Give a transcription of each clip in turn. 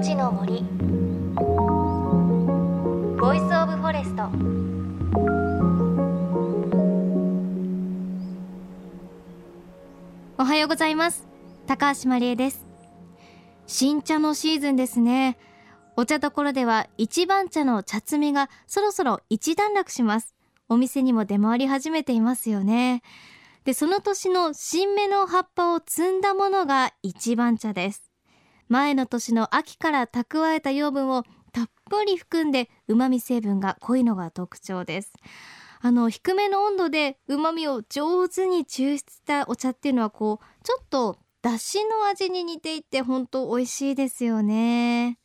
命の森。 Voice of Forest。おはようございます。高橋万里恵です。新茶のシーズンですね。お茶どころでは一番茶の茶摘みがそろそろ一段落します。お店にも出回り始めていますよね。でその年の新芽の葉っぱを摘んだものが一番茶です。前の年の秋から蓄えた養分をたっぷり含んで旨味成分が濃いのが特徴です。あの低めの温度で旨味を上手に抽出したお茶っていうのはこうちょっと出汁の味に似ていて本当美味しいですよね。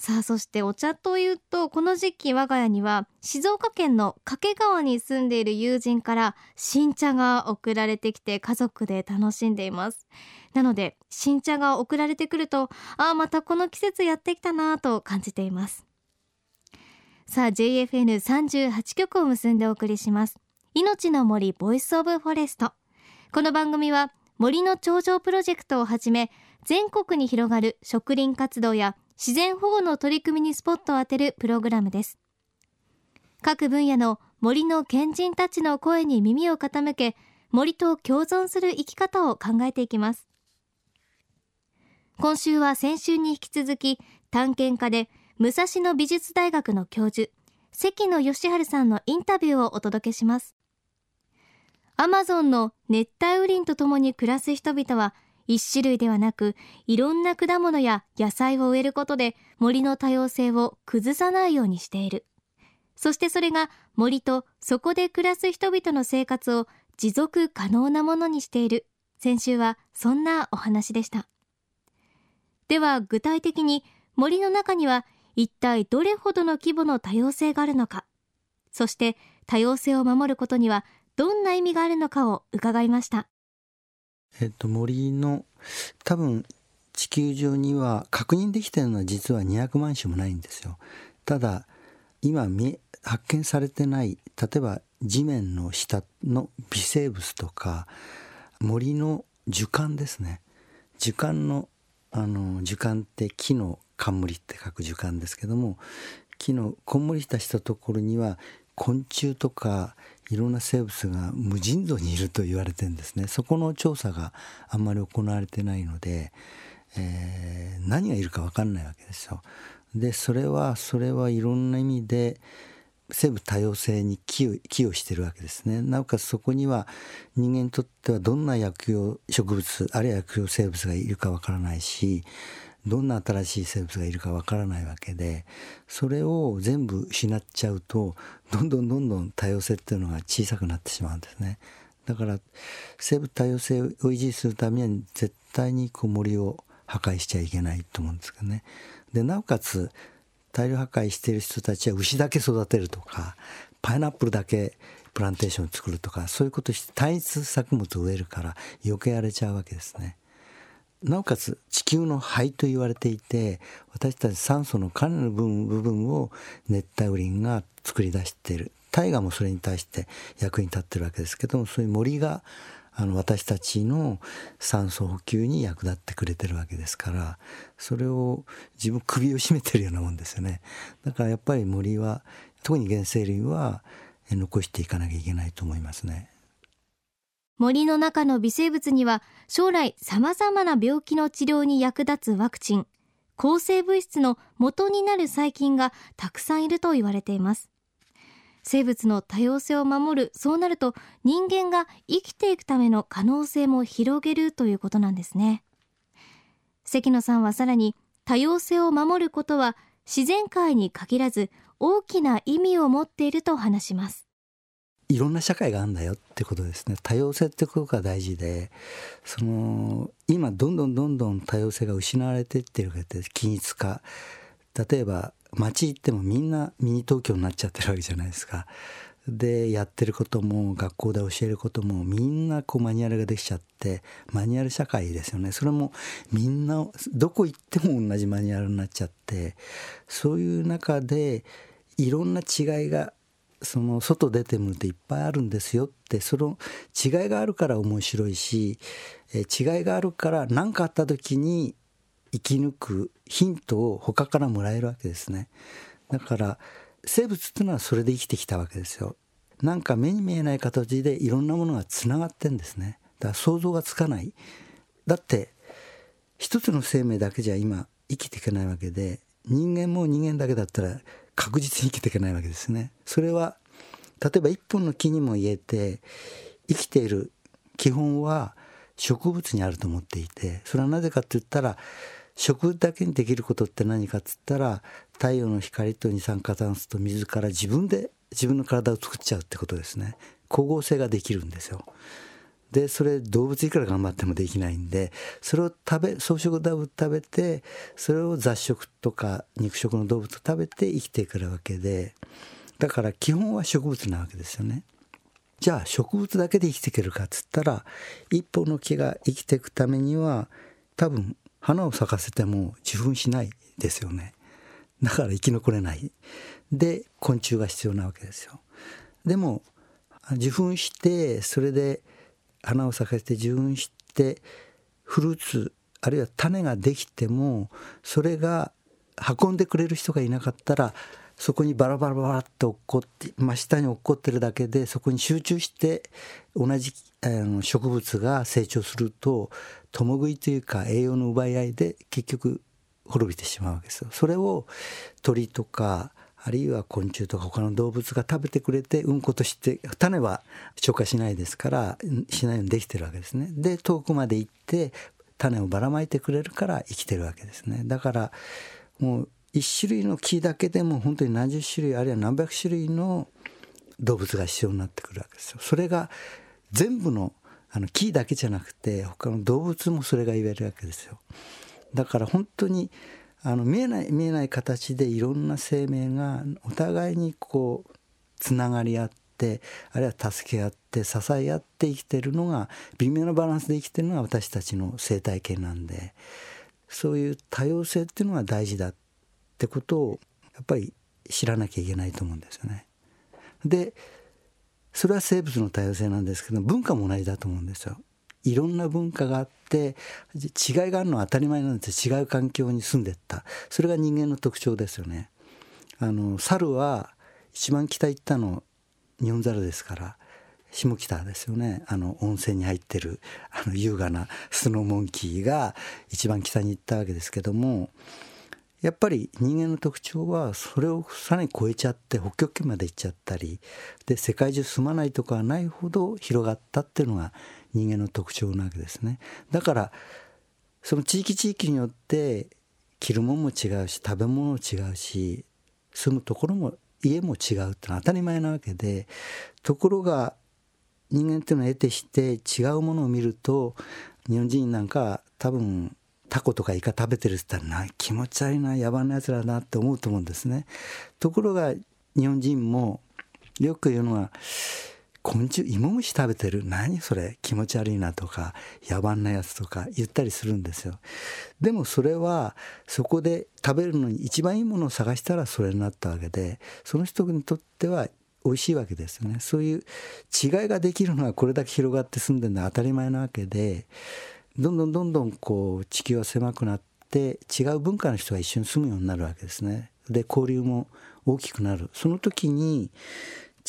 さあそしてお茶というとこの時期我が家には静岡県の掛川に住んでいる友人から新茶が送られてきて家族で楽しんでいます。なので新茶が送られてくるとああまたこの季節やってきたなと感じています。さあ JFN38 曲を結んでお送りします。命の森 Voice of Forest。この番組は森の頂上プロジェクトをはじめ全国に広がる植林活動や自然保護の取り組みにスポットを当てるプログラムです。各分野の森の賢人たちの声に耳を傾け森と共存する生き方を考えていきます。今週は先週に引き続き探検家で武蔵野美術大学の教授関野義治さんのインタビューをお届けします。アマゾンの熱帯雨林とともに暮らす人々は一種類ではなくいろんな果物や野菜を植えることで森の多様性を崩さないようにしている。そしてそれが森とそこで暮らす人々の生活を持続可能なものにしている。先週はそんなお話でした。では具体的に森の中には一体どれほどの規模の多様性があるのか。そして多様性を守ることにはどんな意味があるのかを伺いました。えっと、森の多分地球上には確認できてるのは実は200万種もないんですよ。ただ今発見されてない例えば地面の下の微生物とか森の樹幹ですね樹幹のあの樹幹って木の冠って書く樹幹ですけども木のこんもりしたしたところには昆虫とかいろんな生物が無尽蔵にいると言われてるんですねそこの調査があんまり行われてないので、えー、何がいるか分かんないわけですよ。でそれはそれはいろんな意味で生物多様性に寄与寄与してるわけですねなおかつそこには人間にとってはどんな薬用植物あるいは薬用生物がいるかわからないしどんな新しい生物がいるかわからないわけでそれを全部失っちゃうとどんどんどんどん多様性っていうのが小さくなってしまうんですね。だから生物多様性を維持するためには絶対にこう森を破壊しちゃいけないと思うんですけどね。でなおかつ大量破壊している人たちは牛だけ育てるとかパイナップルだけプランテーションを作るとかそういうことして単一作物を植えるから余計荒れちゃうわけですね。なおかつ地球の肺と言われていて私たち酸素のかなりの部分を熱帯雨林が作り出している大河もそれに対して役に立ってるわけですけどもそういう森があの私たちの酸素補給に役立ってくれてるわけですからそれを自分首を絞めてるようなもんですよねだからやっぱり森は特に原生林は残していかなきゃいけないと思いますね。森の中の微生物には将来様々な病気の治療に役立つワクチン抗生物質の元になる細菌がたくさんいると言われています。生物の多様性を守るそうなると人間が生きていくための可能性も広げるということなんですね。関野さんはさらに多様性を守ることは自然界に限らず大きな意味を持っていると話します。いろんな社会があるんだよってことですね。多様性ってことが大事でその今どんどんどんどん多様性が失われていってるわけで均一化。例えば街行ってもみんなミニ東京になっちゃってるわけじゃないですか。でやってることも学校で教えることもみんなこうマニュアルができちゃってマニュアル社会ですよね。それもみんなどこ行っても同じマニュアルになっちゃってそういう中でいろんな違いがその外出てみるといっぱいあるんですよってその違いがあるから面白いし違いがあるから何かあった時に生き抜くヒントを他からもらえるわけですね。だから生物っていうのはそれで生きてきたわけですよ。なんか目に見えない形でいろんなものがつながってんですね。だから想像がつかない。だって一つの生命だけじゃ今生きていけないわけで人間も人間だけだったら確実に生きていけないわけですね。それは例えば一本の木にも言えて生きている基本は植物にあると思っていてそれはなぜかって言ったら植物だけにできることって何かっつったら太陽の光と二酸化炭素と水から自分で自分の体を作っちゃうってことですね。光合成ができるんですよ。でそれ動物いくら頑張ってもできないんでそれを食べ草食動物食べてそれを雑食とか肉食の動物を食べて生きてくるわけでだから基本は植物なわけですよね。じゃあ植物だけで生きていけるかっつったら一本の木が生きていくためには多分花を咲かせても受粉しないですよね。だから生き残れない。で昆虫が必要なわけですよ。でも受粉してそれで花を咲かせて受粉してフルーツあるいは種ができてもそれが運んでくれる人がいなかったらそこにバラバラバラって落っこって真下に落っこってるだけでそこに集中して同じ植物が成長すると共食いというか栄養の奪い合いで結局滅びてしまうわけですよ。それを鳥とかあるいは昆虫とか他の動物が食べてくれてうんことして種は消化しないですからしないようにできてるわけですね。で遠くまで行って種をばらまいてくれるから生きてるわけですね。だからもう一種類の木だけでも本当に何十種類あるいは何百種類の動物が必要になってくるわけですよ。それが全部のあの木だけじゃなくて他の動物もそれが言えるわけですよ。だから本当にあの見えない見えない形でいろんな生命がお互いにこうつながり合ってあるいは助け合って支え合って生きてるのが微妙なバランスで生きてるのが私たちの生態系なんでそういう多様性っていうのが大事だってことをやっぱり知らなきゃいけないと思うんですよね。でそれは生物の多様性なんですけど文化も同じだと思うんですよ。いろんな文化があって違いがあるのは当たり前なんです違う環境に住んでった。それが人間の特徴ですよね。あの猿は一番北行ったの日本猿ですから下北ですよね。あの温泉に入ってるあの優雅な スノーモンキーが一番北に行ったわけですけどもやっぱり人間の特徴はそれをさらに超えちゃって北極圏まで行っちゃったりで世界中住まないとこはないほど広がったっていうのが人間の特徴なわけですね。だからその地域地域によって着るものも違うし食べ物も違うし住むところも家も違うってのは当たり前なわけでところが人間っていうのは得てして違うものを見ると日本人なんか多分タコとかイカ食べてるって言ったらな気持ち悪いな野蛮なやつらだなって思うと思うんですね。ところが日本人もよく言うのは昆虫芋虫食べてる？何それ？気持ち悪いなとか野蛮なやつとか言ったりするんですよ。でもそれはそこで食べるのに一番いいものを探したらそれになったわけでその人にとっては美味しいわけですよね。そういう違いができるのはこれだけ広がって住んでるのは当たり前なわけでどんどんどんどんこう地球は狭くなって違う文化の人が一緒に住むようになるわけですね。で交流も大きくなる。その時に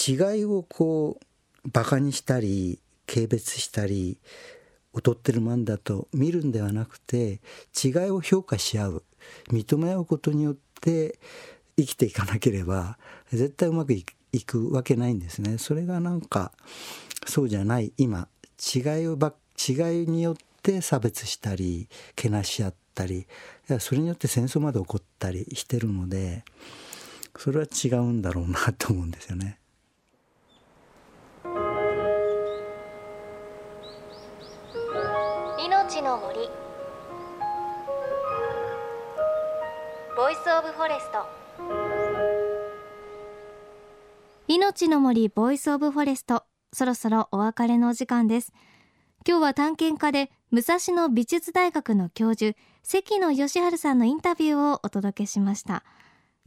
違いをこうバカにしたり軽蔑したり劣ってるもんだと見るんではなくて違いを評価し合う認め合うことによって生きていかなければ絶対うまくいくわけないんですね。それがなんかそうじゃない今違いをば違いによってって差別したりけなし合ったりそれによって戦争まで起こったりしてるのでそれは違うんだろうなと思うんですよね。の森。 Voice of Forest。命の森 Voice of Forest。そろそろお別れのお時間です。今日は探検家で武蔵野美術大学の教授関野吉晴さんのインタビューをお届けしました。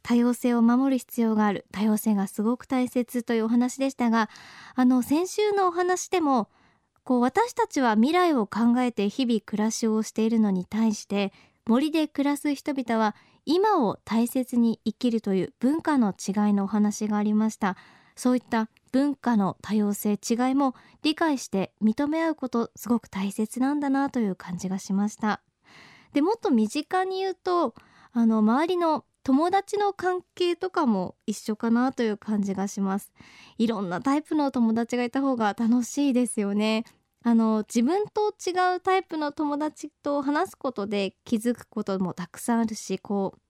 多様性を守る必要がある。多様性がすごく大切というお話でしたがあの先週のお話でもこう私たちは未来を考えて日々暮らしをしているのに対して森で暮らす人々は今を大切に生きるという文化の違いのお話がありました。そういった文化の多様性違いも理解して認め合うことすごく大切なんだなという感じがしました。でもっと身近に言うとあの周りの友達の関係とかも一緒かなという感じがします。いろんなタイプの友達がいた方が楽しいですよね。あの自分と違うタイプの友達と話すことで気づくこともたくさんあるしこう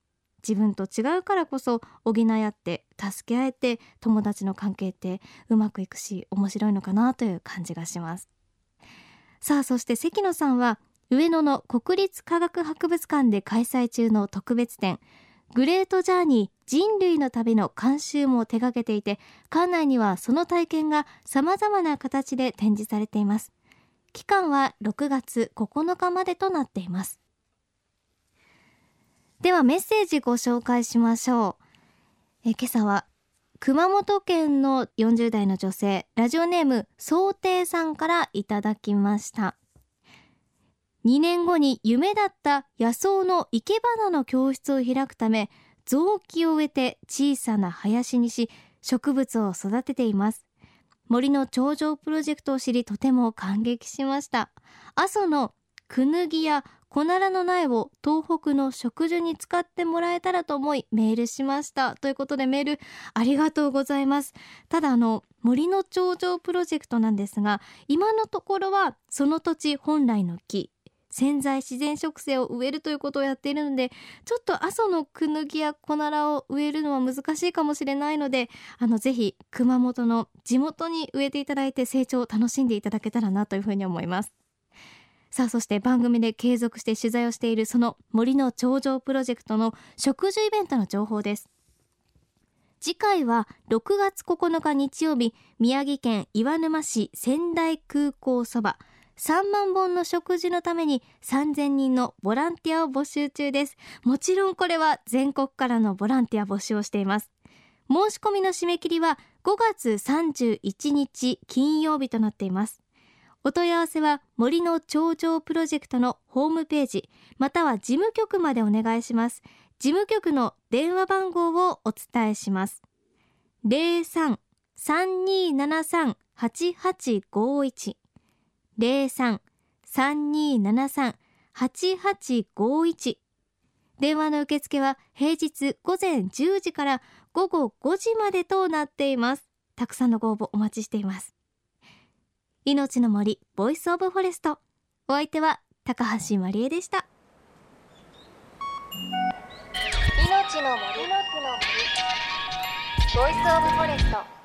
自分と違うからこそ補い合って助け合えて友達の関係ってうまくいくし面白いのかなという感じがします。さあそして関野さんは上野の国立科学博物館で開催中の特別展グレートジャーニー人類の旅の監修も手掛けていて館内にはその体験が様々な形で展示されています。期間は6月9日までとなっています。ではメッセージご紹介しましょう。え今朝は熊本県の40代の女性ラジオネーム想定さんからいただきました。2年後に夢だった野草の生け花の教室を開くため雑木を植えて小さな林にし植物を育てています。森の頂上プロジェクトを知りとても感激しました。阿蘇のクヌギやコナラの苗を東北の植樹に使ってもらえたらと思いメールしました。ということでメールありがとうございます。ただあの森の頂上プロジェクトなんですが今のところはその土地本来の木。潜在自然植生を植えるということをやっているのでちょっと阿蘇のクヌギやコナラを植えるのは難しいかもしれないのであのぜひ熊本の地元に植えていただいて成長を楽しんでいただけたらなというふうに思います。さあそして番組で継続して取材をしているその森の頂上プロジェクトの植樹イベントの情報です。次回は6月9日日曜日宮城県岩沼市仙台空港そば。3万本の食事のために3000人のボランティアを募集中です。もちろんこれは全国からのボランティア募集をしています。申し込みの締め切りは5月31日金曜日となっています。お問い合わせは森の頂上プロジェクトのホームページまたは事務局までお願いします。事務局の電話番号をお伝えします。03-3273-8851 03-3273-8851電話の受付は平日午前10時から午後5時までとなっています。たくさんのご応募お待ちしています。命の森 Voice of Forest。お相手は高橋万里恵でした。命の森の森。 Voice of Forest。